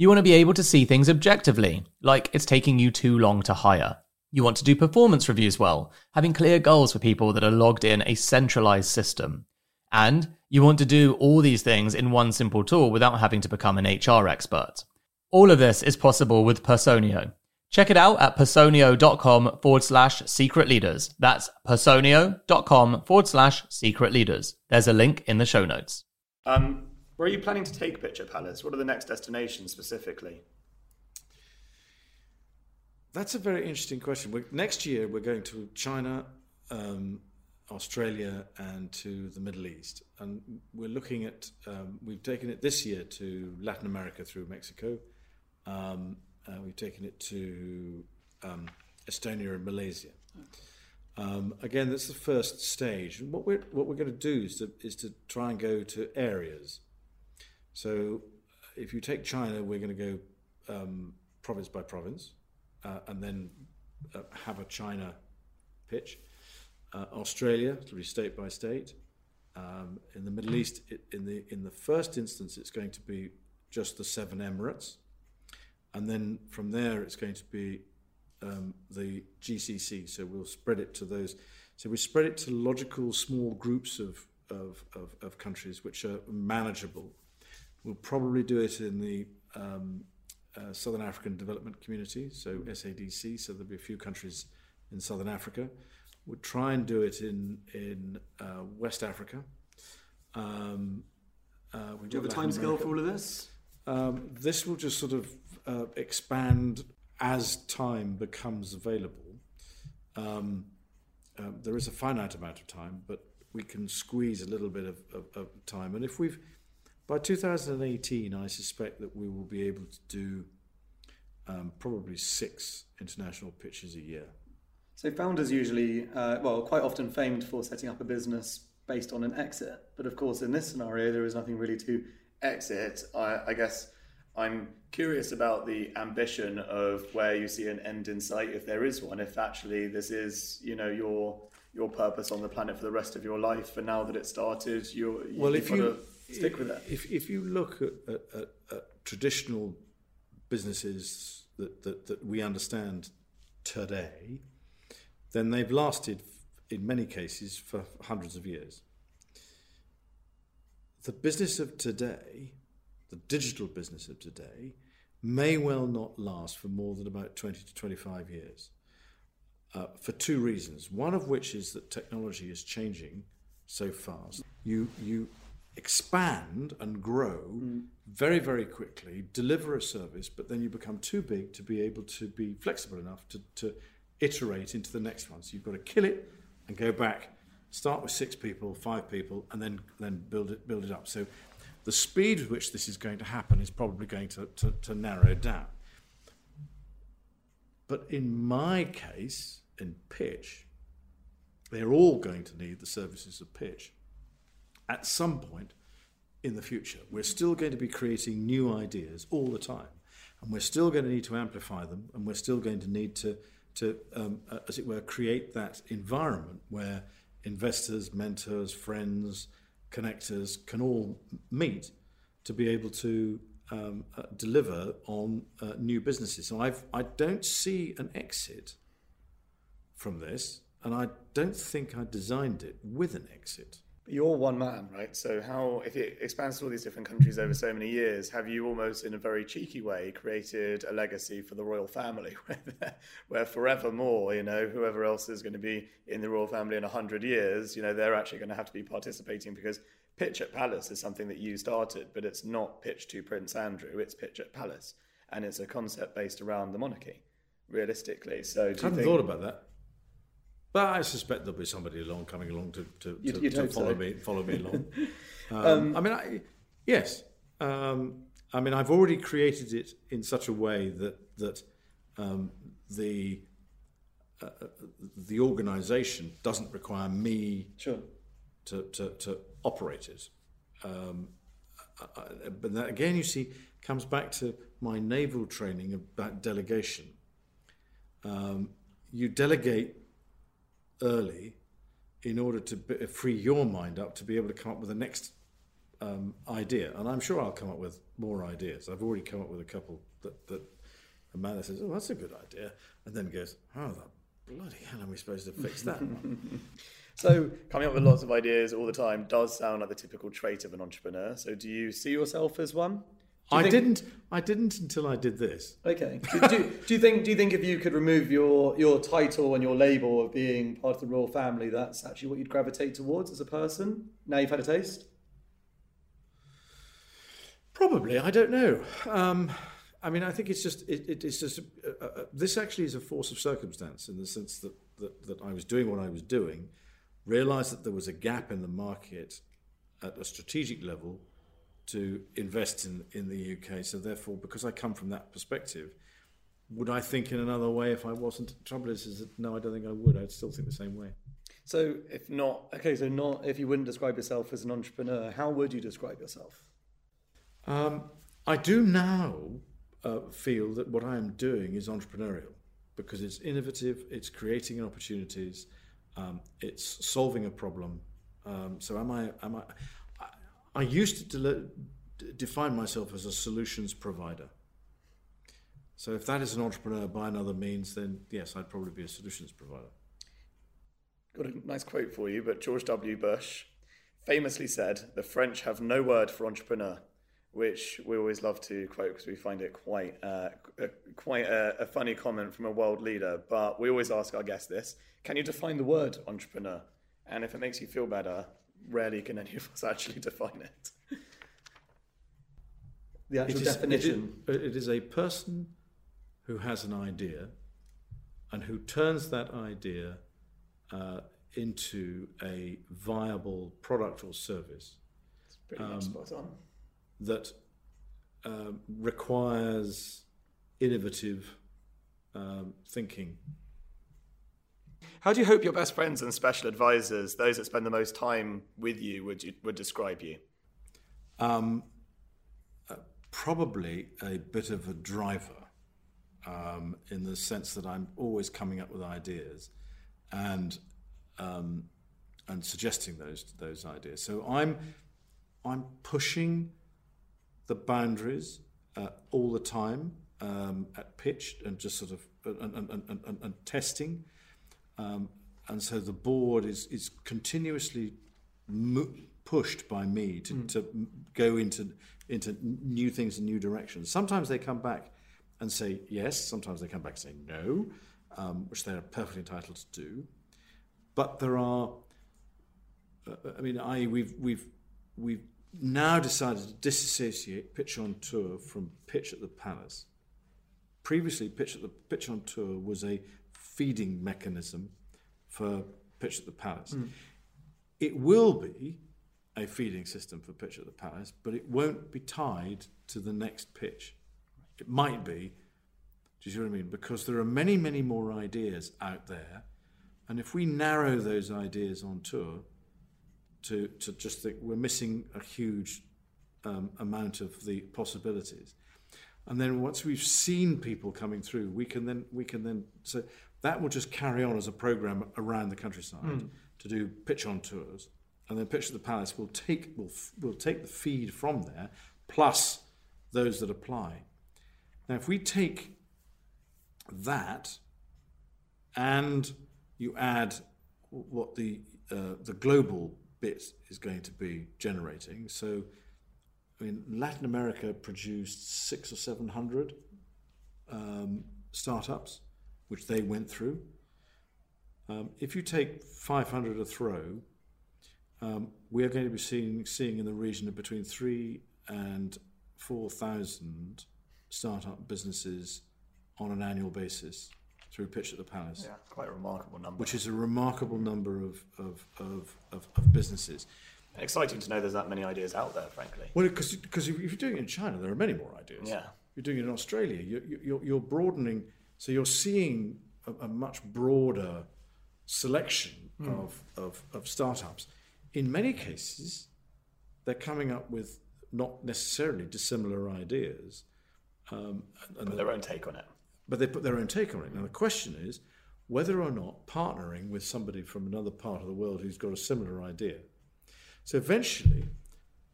You want to be able to see things objectively, like it's taking you too long to hire. You want to do performance reviews well, having clear goals for people that are logged in a centralized system. And you want to do all these things in one simple tool without having to become an HR expert. All of this is possible with Personio. Check it out at personio.com forward slash secret leaders. That's personio.com forward slash secret leaders. There's a link in the show notes. Um, where are you planning to take Pitch at Palace? What are the next destinations specifically? That's a very interesting question. we next year, we're going to China, um, Australia, and to the Middle East. And we're looking at, um, we've taken it this year to Latin America through Mexico. Um, uh, we've taken it to um, Estonia and Malaysia. Um, again, that's the first stage. And what we're, what we're going to do is to, is to try and go to areas. So if you take China, we're going to go um, province by province uh, and then uh, have a China pitch. Uh, Australia, it'll be state by state. Um, in the Middle East, it, in the in the first instance, it's going to be just the seven Emirates, and then from there, it's going to be um, the GCC. So we'll spread it to those. So we spread it to logical small groups of of, of, of countries which are manageable. We'll probably do it in the um, uh, Southern African Development Community, so SADC. So there'll be a few countries in Southern Africa. We'll try and do it in in uh, West Africa. Um, uh, we Do you have a time scale for all of this? Um, this will just sort of uh, expand as time becomes available. Um, um, there is a finite amount of time, but we can squeeze a little bit of, of, of time. And if we've, by 2018, I suspect that we will be able to do um, probably six international pitches a year. So founders usually, uh, well, quite often famed for setting up a business based on an exit. But of course, in this scenario, there is nothing really to exit. I, I guess I'm curious about the ambition of where you see an end in sight, if there is one. If actually this is, you know, your your purpose on the planet for the rest of your life, and now that it started, you're Well, if you stick with it. If if you look at, at, at, at traditional businesses that, that that we understand today, then they've lasted in many cases for hundreds of years. The business of today, the digital business of today, may well not last for more than about 20 to 25 years uh, for two reasons. One of which is that technology is changing so fast. You, you expand and grow mm. very, very quickly, deliver a service, but then you become too big to be able to be flexible enough to, to iterate into the next one. So you've got to kill it and go back, start with six people, five people, and then, then build, it, build it up. So the speed with which this is going to happen is probably going to, to, to narrow down. But in my case, in pitch, they're all going to need the services of pitch at some point in the future. We're still going to be creating new ideas all the time, and we're still going to need to amplify them, and we're still going to need to, to um, uh, as it were, create that environment where investors, mentors, friends, connectors can all meet to be able to um, uh, deliver on uh, new businesses. So I've, I don't see an exit from this, and I don't think I designed it with an exit. You're one man, right? So how, if it expands to all these different countries over so many years, have you almost, in a very cheeky way, created a legacy for the royal family, where, where forevermore, you know, whoever else is going to be in the royal family in hundred years, you know, they're actually going to have to be participating because Pitch at Palace is something that you started, but it's not Pitch to Prince Andrew; it's Pitch at Palace, and it's a concept based around the monarchy, realistically. So, I you haven't think? thought about that. But I suspect there'll be somebody along coming along to, to, You'd- to, you'd to follow so. me follow me along. Um, I mean, I, yes. Um, I mean, I've already created it in such a way that that um, the uh, the organisation doesn't require me Sure. to, to, to operate it. Um, I- I- but that again, you see, comes back to my naval training about delegation. Um, you delegate early in order to be, free your mind up to be able to come up with the next um, idea. And I'm sure I'll come up with more ideas. I've already come up with a couple that, that Amanda says, oh, that's a good idea. And then goes, oh, the bloody hell am we supposed to fix that? So, coming up with lots of ideas all the time does sound like the typical trait of an entrepreneur. So, do you see yourself as one? Do you I think- didn't. I didn't until I did this. Okay. Do, do, do you think? Do you think if you could remove your your title and your label of being part of the royal family, that's actually what you'd gravitate towards as a person? Now you've had a taste. Probably, I don't know. Um, I mean, I think it's just it, it, it's just uh, uh, this actually is a force of circumstance in the sense that, that that I was doing what I was doing, realised that there was a gap in the market at a strategic level to invest in in the UK. So therefore, because I come from that perspective, would I think in another way if I wasn't? The trouble is, is that no, I don't think I would. I'd still think the same way. So, if not, Okay, so not if you wouldn't describe yourself as an entrepreneur, how would you describe yourself? Um, I do now uh, feel that what I am doing is entrepreneurial because it's innovative, it's creating opportunities, um, it's solving a problem. Um, so am I? Am I? I, used to define myself as a solutions provider. So if that is an entrepreneur by another means, then yes, I'd probably be a solutions provider. got a nice quote for you, but George W. Bush famously said, The French have no word for entrepreneur, which we always love to quote because we find it quite, uh, quite a, a funny comment from a world leader. But we always ask our guests this Can you define the word entrepreneur? And if it makes you feel better, rarely can any of us actually define it. The actual it is- definition. it is a person who has an idea and who turns that idea uh, into a viable product or service Pretty much spot on. that um, requires innovative um, thinking how do you hope your best friends and special advisors, those that spend the most time with you, would you, would describe you? Um, uh, probably a bit of a driver, um, in the sense that I'm always coming up with ideas, and um, and suggesting those those ideas. So I'm I'm pushing the boundaries uh, all the time um, at pitch and just sort of and, and, and, and, and testing. Um, and so the board is is continuously mo- pushed by me to, to go into into new things and new directions. Sometimes they come back and say yes. Sometimes they come back and say no, um, which they're perfectly entitled to do. But there are, uh, I mean, I we've we've we've now decided to disassociate pitch on tour from pitch at the palace. Previously, pitch at the pitch on tour was a feeding mechanism for pitch at the palace. It will be a feeding system for pitch at the palace, but it won't be tied to the next pitch. It might be. Do you see what I mean? Because there are many, many more ideas out there, and if we narrow those ideas on tour to to just think we're missing a huge um, amount of the possibilities, and then once we've seen people coming through, we can then we can then so that will just carry on as a program around the countryside to do pitch on tours, and then pitch at the palace will take will will take the feed from there plus those that apply. Now, if we take that and you add what the uh, the global bit is going to be generating, so I mean, Latin America produced six or seven hundred um, startups, which they went through. Um, if you take 500 a throw, um, we are going to be seeing, seeing in the region of between three and 4,000 startup businesses on an annual basis through Pitch at the Palace Yeah, quite a remarkable number. which is a remarkable number of, of, of, of, of businesses. exciting to know there's that many ideas out there, frankly. Well, because because if you're doing it in China, there are many more ideas. Yeah. You're doing it in Australia. You're, you're, you're broadening, so you're seeing a, a much broader selection of, of, of startups. In many cases, they're coming up with not necessarily dissimilar ideas, um, and, and But their own take on it. but they put their own take on it. Now, the question is whether or not partnering with somebody from another part of the world who's got a similar idea. So eventually,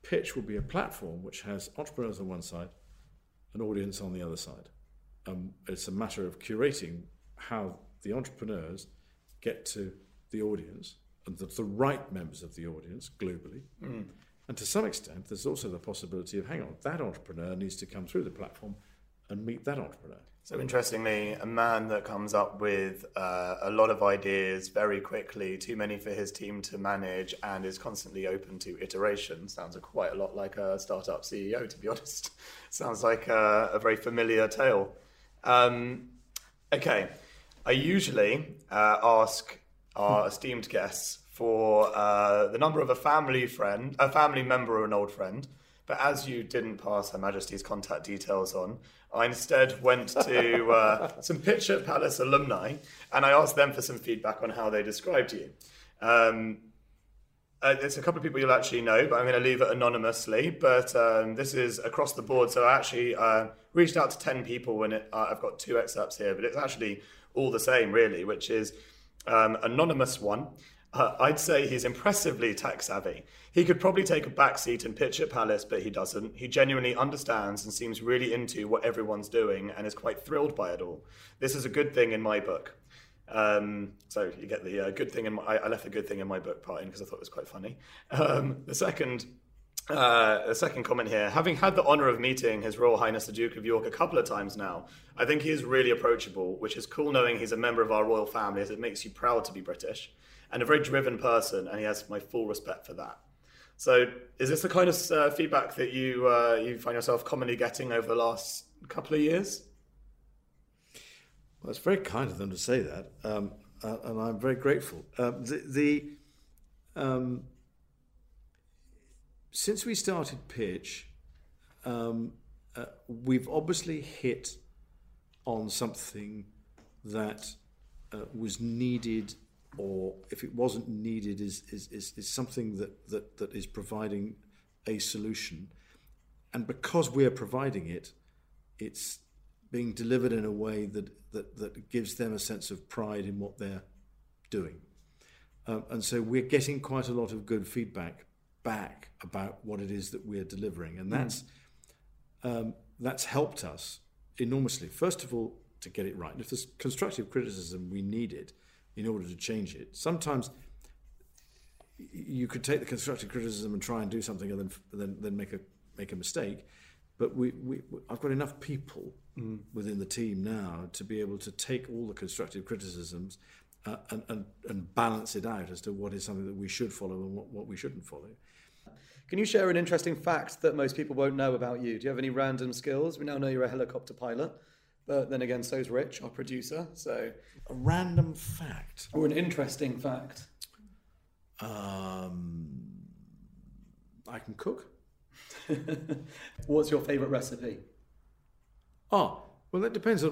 Pitch will be a platform which has entrepreneurs on one side, an audience on the other side. Um, it's a matter of curating how the entrepreneurs get to the audience and the, the right members of the audience globally. And to some extent, there's also the possibility of hang on, that entrepreneur needs to come through the platform and meet that entrepreneur. So interestingly, a man that comes up with uh, a lot of ideas very quickly, too many for his team to manage, and is constantly open to iteration. Sounds quite a lot like a startup CEO, to be honest. Sounds like a, a very familiar tale. Um, okay, I usually uh, ask our esteemed guests for uh, the number of a family friend, a family member or an old friend. But as you didn't pass Her Majesty's contact details on, I instead went to uh, some Pitch at Palace alumni and I asked them for some feedback on how they described you. Um, uh, there's a couple of people you'll actually know, but I'm going to leave it anonymously. But um, this is across the board. So I actually uh, reached out to 10 people and it, uh, I've got two excerpts here, but it's actually all the same, really, which is um, anonymous one. Uh, I'd say he's impressively tech savvy. He could probably take a back seat and pitch at Palace, but he doesn't. He genuinely understands and seems really into what everyone's doing and is quite thrilled by it all. This is a good thing in my book. Um, so you get the uh, good thing in my, I, I left the good thing in my book part in because I thought it was quite funny. Um, the second, uh, the second comment here, having had the honour of meeting His Royal Highness the Duke of York a couple of times now, I think he is really approachable, which is cool knowing he's a member of our royal family as it makes you proud to be British and a very driven person, and he has my full respect for that. So, is this the kind of uh, feedback that you uh, you find yourself commonly getting over the last couple of years? Well, it's very kind of them to say that, um, uh, and I'm very grateful. Um, the, the um, since we started pitch, um, uh, we've obviously hit on something that uh, was needed or if it wasn't needed, is, is, is, is something that, that, that is providing a solution. And because we're providing it, it's being delivered in a way that, that, that gives them a sense of pride in what they're doing. Um, and so we're getting quite a lot of good feedback back about what it is that we're delivering. And that's, um, that's helped us enormously. First of all, to get it right. And if there's constructive criticism, we need it in order to change it. Sometimes you could take the constructive criticism and try and do something and then, then, then make, a, make a mistake. But we, we, I've got enough people mm. within the team now to be able to take all the constructive criticisms uh, and, and, and balance it out as to what is something that we should follow and what, what we shouldn't follow. Can you share an interesting fact that most people won't know about you? Do you have any random skills? We now know you're a helicopter pilot, but then again, so's Rich, our producer. So a random fact or an interesting fact. Um, I can cook. What's your favourite recipe? Oh, well, that depends. I,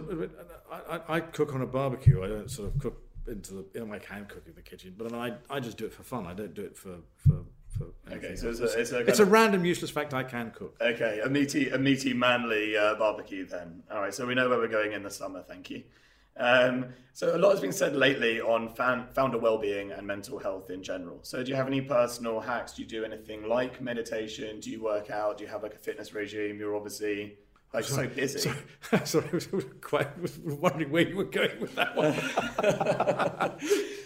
I, I, cook on a barbecue. I don't sort of cook into the. You know, I can cook in the kitchen, but I, I just do it for fun. I don't do it for for. for okay, so it's a, it's, a, it's a, random useless fact. I can cook. Okay, a meaty, a meaty, manly uh, barbecue. Then, all right. So we know where we're going in the summer. Thank you. Um, so a lot has been said lately on fan, founder well-being and mental health in general. So do you have any personal hacks? Do you do anything like meditation? Do you work out? Do you have like a fitness regime? You're obviously like sorry, so busy. Sorry, sorry, I was quite wondering where you were going with that one.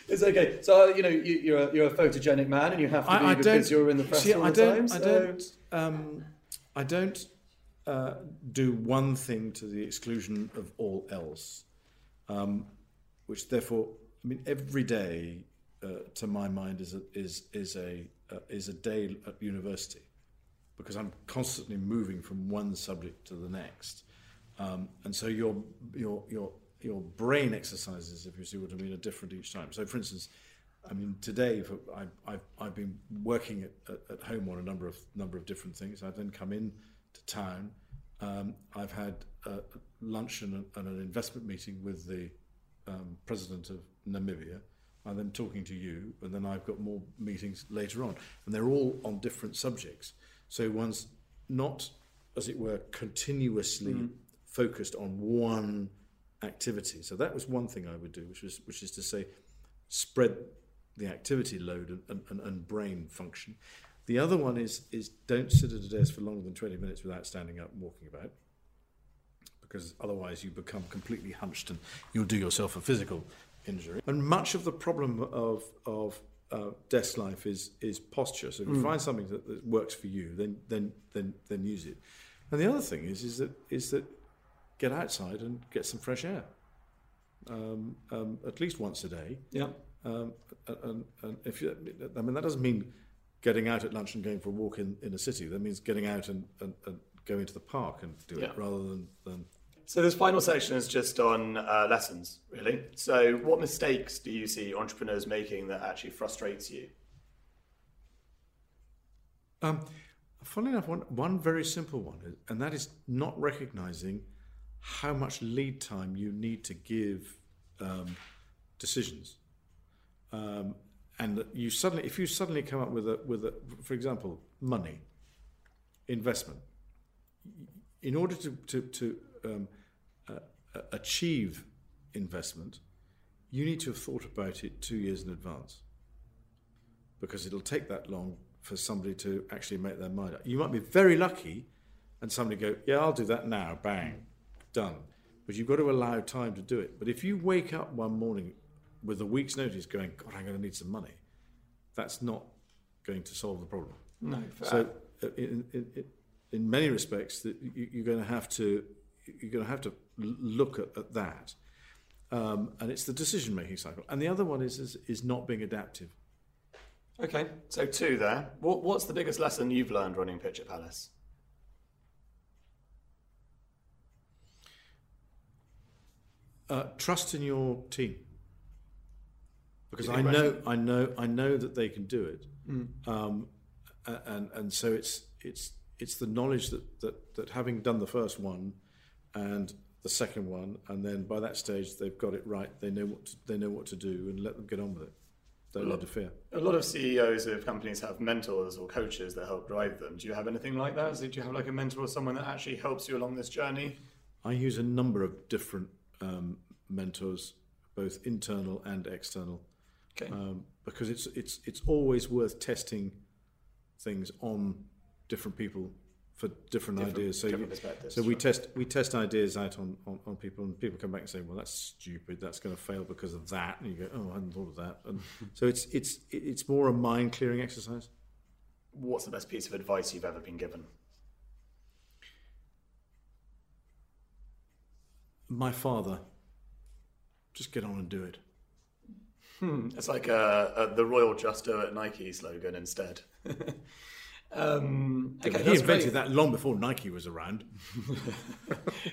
it's okay. So you know you, are a, you're a photogenic man, and you have to be I, I because you're in the press see, all I the don't, time. So. I don't. Um, I don't uh, do one thing to the exclusion of all else um, which therefore, I mean, every day, uh, to my mind, is a, is is a uh, is a day at university, because I'm constantly moving from one subject to the next, um, and so your your your your brain exercises, if you see what I mean, are different each time. So, for instance. I mean, today for, I, I've, I've been working at, at, at, home on a number of number of different things. I've then come in to town. Um, I've had uh, lunch and, a, and, an investment meeting with the um, president of Namibia. I'm then talking to you, and then I've got more meetings later on, and they're all on different subjects. So one's not, as it were, continuously mm. focused on one activity. So that was one thing I would do, which was which is to say, spread the activity load and, and, and brain function. The other one is is don't sit at a desk for longer than 20 minutes without standing up and walking about because otherwise you become completely hunched and you'll do yourself a physical injury. And much of the problem of, of uh, desk life is, is posture. So if you mm. find something that, that works for you, then, then, then, then use it. And the other thing is, is, that, is that get outside and get some fresh air. Um, um, at least once a day. Yeah. Um, and, and if you, I mean, that doesn't mean getting out at lunch and going for a walk in, in a city. That means getting out and, and, and going to the park and do yeah. it rather than, than so this final section is just on uh, lessons, really. So what mistakes do you see entrepreneurs making that actually frustrates you? Um, funnily enough, one, one very simple one, and that is not recognizing how much lead time you need to give um, decisions. Um, and you suddenly, if you suddenly come up with a, with a, for example, money, investment, in order to, to, to um, uh, achieve investment, you need to have thought about it two years in advance because it'll take that long for somebody to actually make their mind up. You might be very lucky and somebody go, Yeah, I'll do that now, bang, done. But you've got to allow time to do it. But if you wake up one morning with a week's notice going, God, I'm going to need some money, that's not going to solve the problem. No, fair. So, uh, in, in, in many respects, that you're going to have to you're going to have to look at, at that. Um, and it's the decision making cycle. And the other one is, is, is not being adaptive. Okay, so two there. What, what's the biggest lesson you've learned running Pitch at Palace? Uh, trust in your team because I know, I know, I know that they can do it, mm. um, and and so it's it's it's the knowledge that, that that having done the first one, and the second one, and then by that stage they've got it right. They know what to, they know what to do, and let them get on with it. don't interfere. A lot of CEOs of companies have mentors or coaches that help drive them. Do you have anything like that? So do you have like a mentor or someone that actually helps you along this journey? I use a number of different um, mentors, both internal and external, Okay. um, because it's it's it's always worth testing things on different people for different, ideas. So, different you- so we test we test ideas out on, on, on people, and people come back and say, "Well, that's stupid. That's going to fail because of that." And you go, "Oh, I hadn't thought of that." And so it's it's it's more a mind clearing exercise. What's the best piece of advice you've ever been given? My father, just get on and do it. Hmm. It's like uh, uh, the Royal Just Do It Nike slogan instead. um, okay, he invented great. that long before Nike was around. Do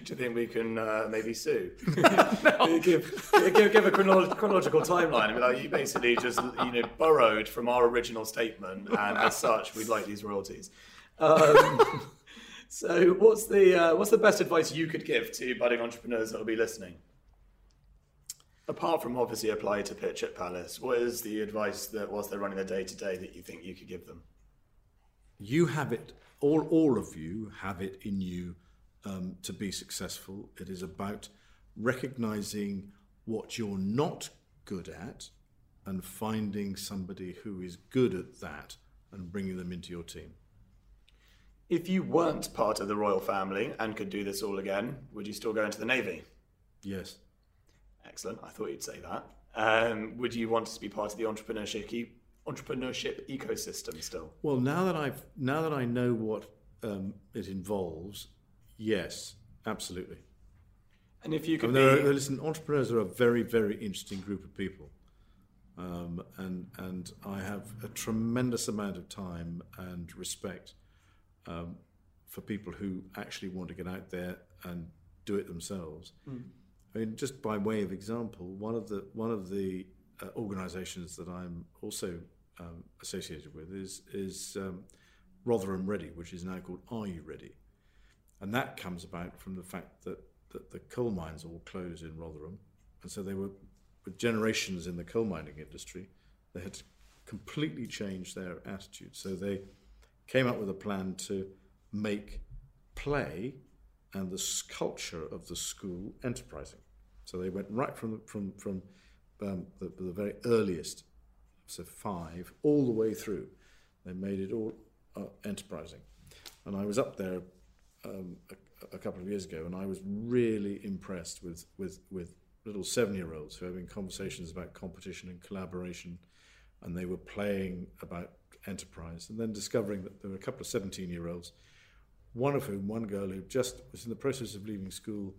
you think we can uh, maybe sue? give, give, give a chronolo- chronological timeline. I mean, like, you basically just you know borrowed from our original statement, and as such, we'd like these royalties. Um, so, what's the uh, what's the best advice you could give to budding entrepreneurs that will be listening? Apart from obviously apply to pitch at Palace, what is the advice that whilst they're running their day to day that you think you could give them? You have it all all of you have it in you um, to be successful it is about recognizing what you're not good at and finding somebody who is good at that and bringing them into your team If you weren't part of the royal family and could do this all again, would you still go into the navy? yes Excellent. I thought you'd say that. Um, would you want to be part of the entrepreneurship entrepreneurship ecosystem still? well now that i've now that i know what um, it involves yes absolutely And if you I could mean, there are, listen, entrepreneurs are a very, very interesting group of people, um, and and I have a tremendous amount of time and respect um, for people who actually want to get out there and do it themselves. I mean, just by way of example, one of the one of the uh, organisations that I'm also um, associated with is is um, Rotherham Ready, which is now called Are You Ready? And that comes about from the fact that, that the coal mines all closed in Rotherham. And so they were, with generations in the coal mining industry, they had completely change their attitude. So they came up with a plan to make play and the culture of the school enterprising. So they went right from, from, from um, the, the very earliest, so five, all the way through. They made it all uh, enterprising. And I was up there um, a, a couple of years ago, and I was really impressed with with with little seven year olds who were having conversations about competition and collaboration, and they were playing about enterprise, and then discovering that there were a couple of seventeen year olds, one of whom, one girl who just was in the process of leaving school,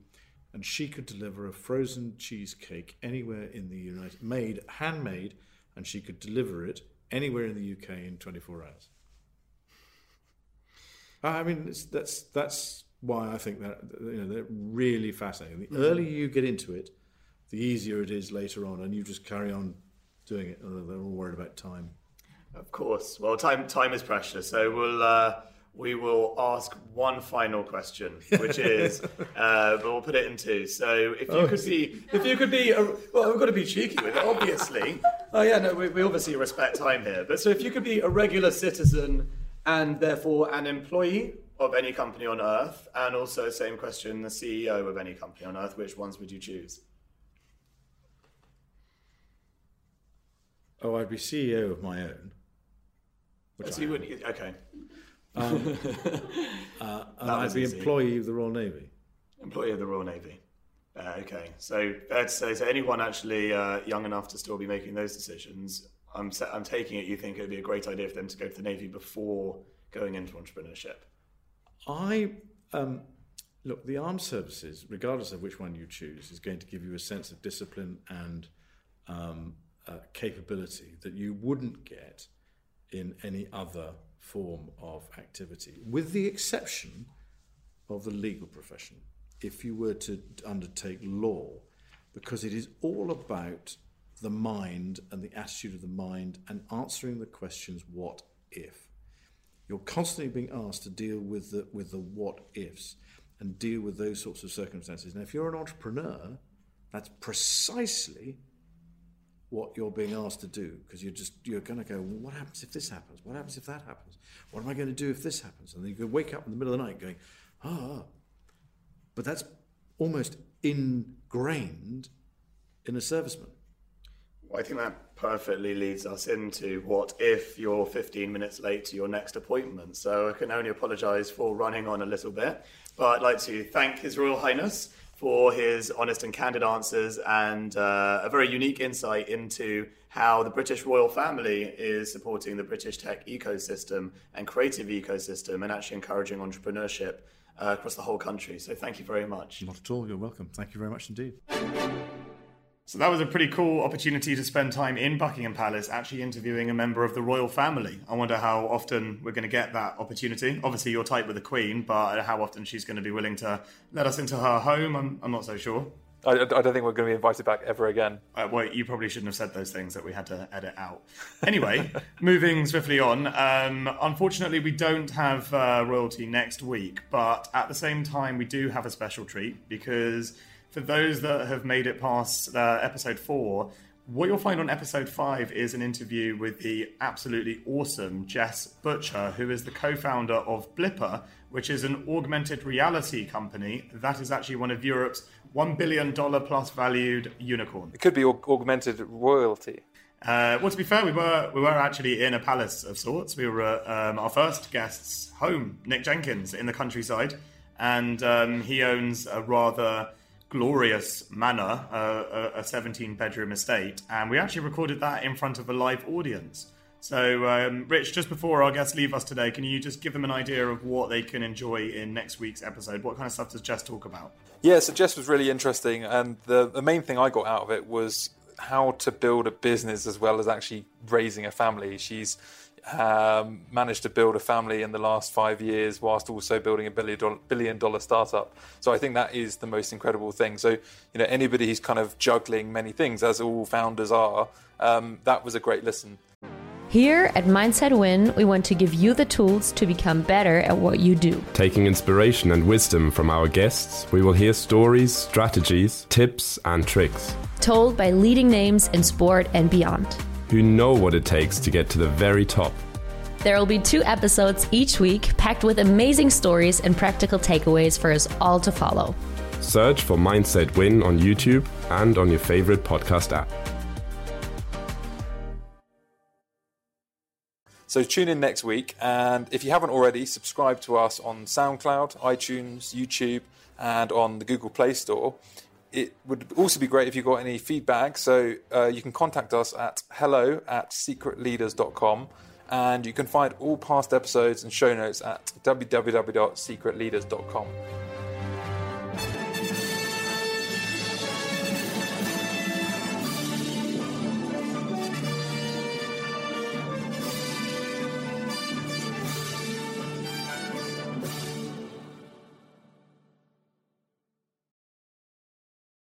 and she could deliver a frozen cheesecake anywhere in the United made handmade, and she could deliver it anywhere in the UK in twenty four hours. I mean, it's, that's that's why I think that you know they're really fascinating. The earlier you get into it, the easier it is later on, and you just carry on doing it. They're all worried about time. of course. Well, time time is precious, so we'll uh, we will ask one final question, which is, uh, but we'll put it in two. So, if you could be, if you could be, a, well, we've got to be cheeky with it, obviously. Oh yeah, no, we, we obviously respect time here. But so, if you could be a regular citizen and therefore an employee of any company on earth, and also same question, the CEO of any company on earth, which ones would you choose? Oh, I'd be CEO of my own. Which So you wouldn't, okay. and I'd was be easy. employee of the Royal Navy. Employee of the Royal Navy. Uh, okay, so fair to say, so anyone actually uh, young enough to still be making those decisions, I'm I'm taking it you think it would be a great idea for them to go to the Navy before going into entrepreneurship. I um, look the armed services, regardless of which one you choose, is going to give you a sense of discipline and um, uh, capability that you wouldn't get in any other form of activity, with the exception of the legal profession. If you were to undertake law, because it is all about the mind and the attitude of the mind and answering the questions what if you're constantly being asked to deal with the with the what ifs and deal with those sorts of circumstances. Now, if you're an entrepreneur, that's precisely what you're being asked to do because you're just you're going to go well, what happens if this happens? What happens if that happens? What am i going to do if this happens? And then you could wake up in the middle of the night going ah. But that's almost ingrained in a serviceman. Well, I think that perfectly leads us into what if you're 15 minutes late to your next appointment. So I can only apologise for running on a little bit, but I'd like to thank His Royal Highness for his honest and candid answers and uh, a very unique insight into how the British royal family is supporting the British tech ecosystem and creative ecosystem and actually encouraging entrepreneurship uh, across the whole country. So thank you very much. Not at all. You're welcome. Thank you very much indeed. So that was a pretty cool opportunity to spend time in Buckingham Palace actually interviewing a member of the royal family. I wonder how often we're going to get that opportunity. Obviously, you're tight with the Queen, but how often she's going to be willing to let us into her home, I'm, I'm not so sure. I, I, don't think we're going to be invited back ever again. Uh, well, you probably shouldn't have said those things that we had to edit out. Anyway, moving swiftly on. Um, unfortunately, we don't have uh, royalty next week, but at the same time, we do have a special treat because for those that have made it past uh, episode four, what you'll find on episode five is an interview with the absolutely awesome Jess Butcher, who is the co founder of Blippar, which is an augmented reality company that is actually one of Europe's $1 billion plus valued unicorn. It could be aug- augmented royalty. Uh, well, to be fair, we were we were actually in a palace of sorts. We were at um, our first guest's home, Nick Jenkins, in the countryside, and um, he owns a rather glorious manor, uh, a 17 bedroom estate, and we actually recorded that in front of a live audience. So, um, Rich, just before our guests leave us today, can you just give them an idea of what they can enjoy in next week's episode? What kind of stuff does Jess talk about? Yeah, so Jess was really interesting, and the, the main thing I got out of it was how to build a business as well as actually raising a family. She's um, managed to build a family in the last five years whilst also building a billion dollar, billion dollar startup. So I think that is the most incredible thing. So, you know, anybody who's kind of juggling many things, as all founders are, um, that was a great listen. Here at Mindset Win, we want to give you the tools to become better at what you do. Taking inspiration and wisdom from our guests, we will hear stories, strategies, tips, and tricks. Told by leading names in sport and beyond who know what it takes to get to the very top. There will be two episodes each week packed with amazing stories and practical takeaways for us all to follow. Search for Mindset Win on YouTube and on your favorite podcast app. So tune in next week, and if you haven't already, subscribe to us on SoundCloud, iTunes, YouTube, and on the Google Play Store it would also be great if you got any feedback. So uh, you can contact us at hello at secretleaders.com. And you can find all past episodes and show notes at www.secretleaders.com.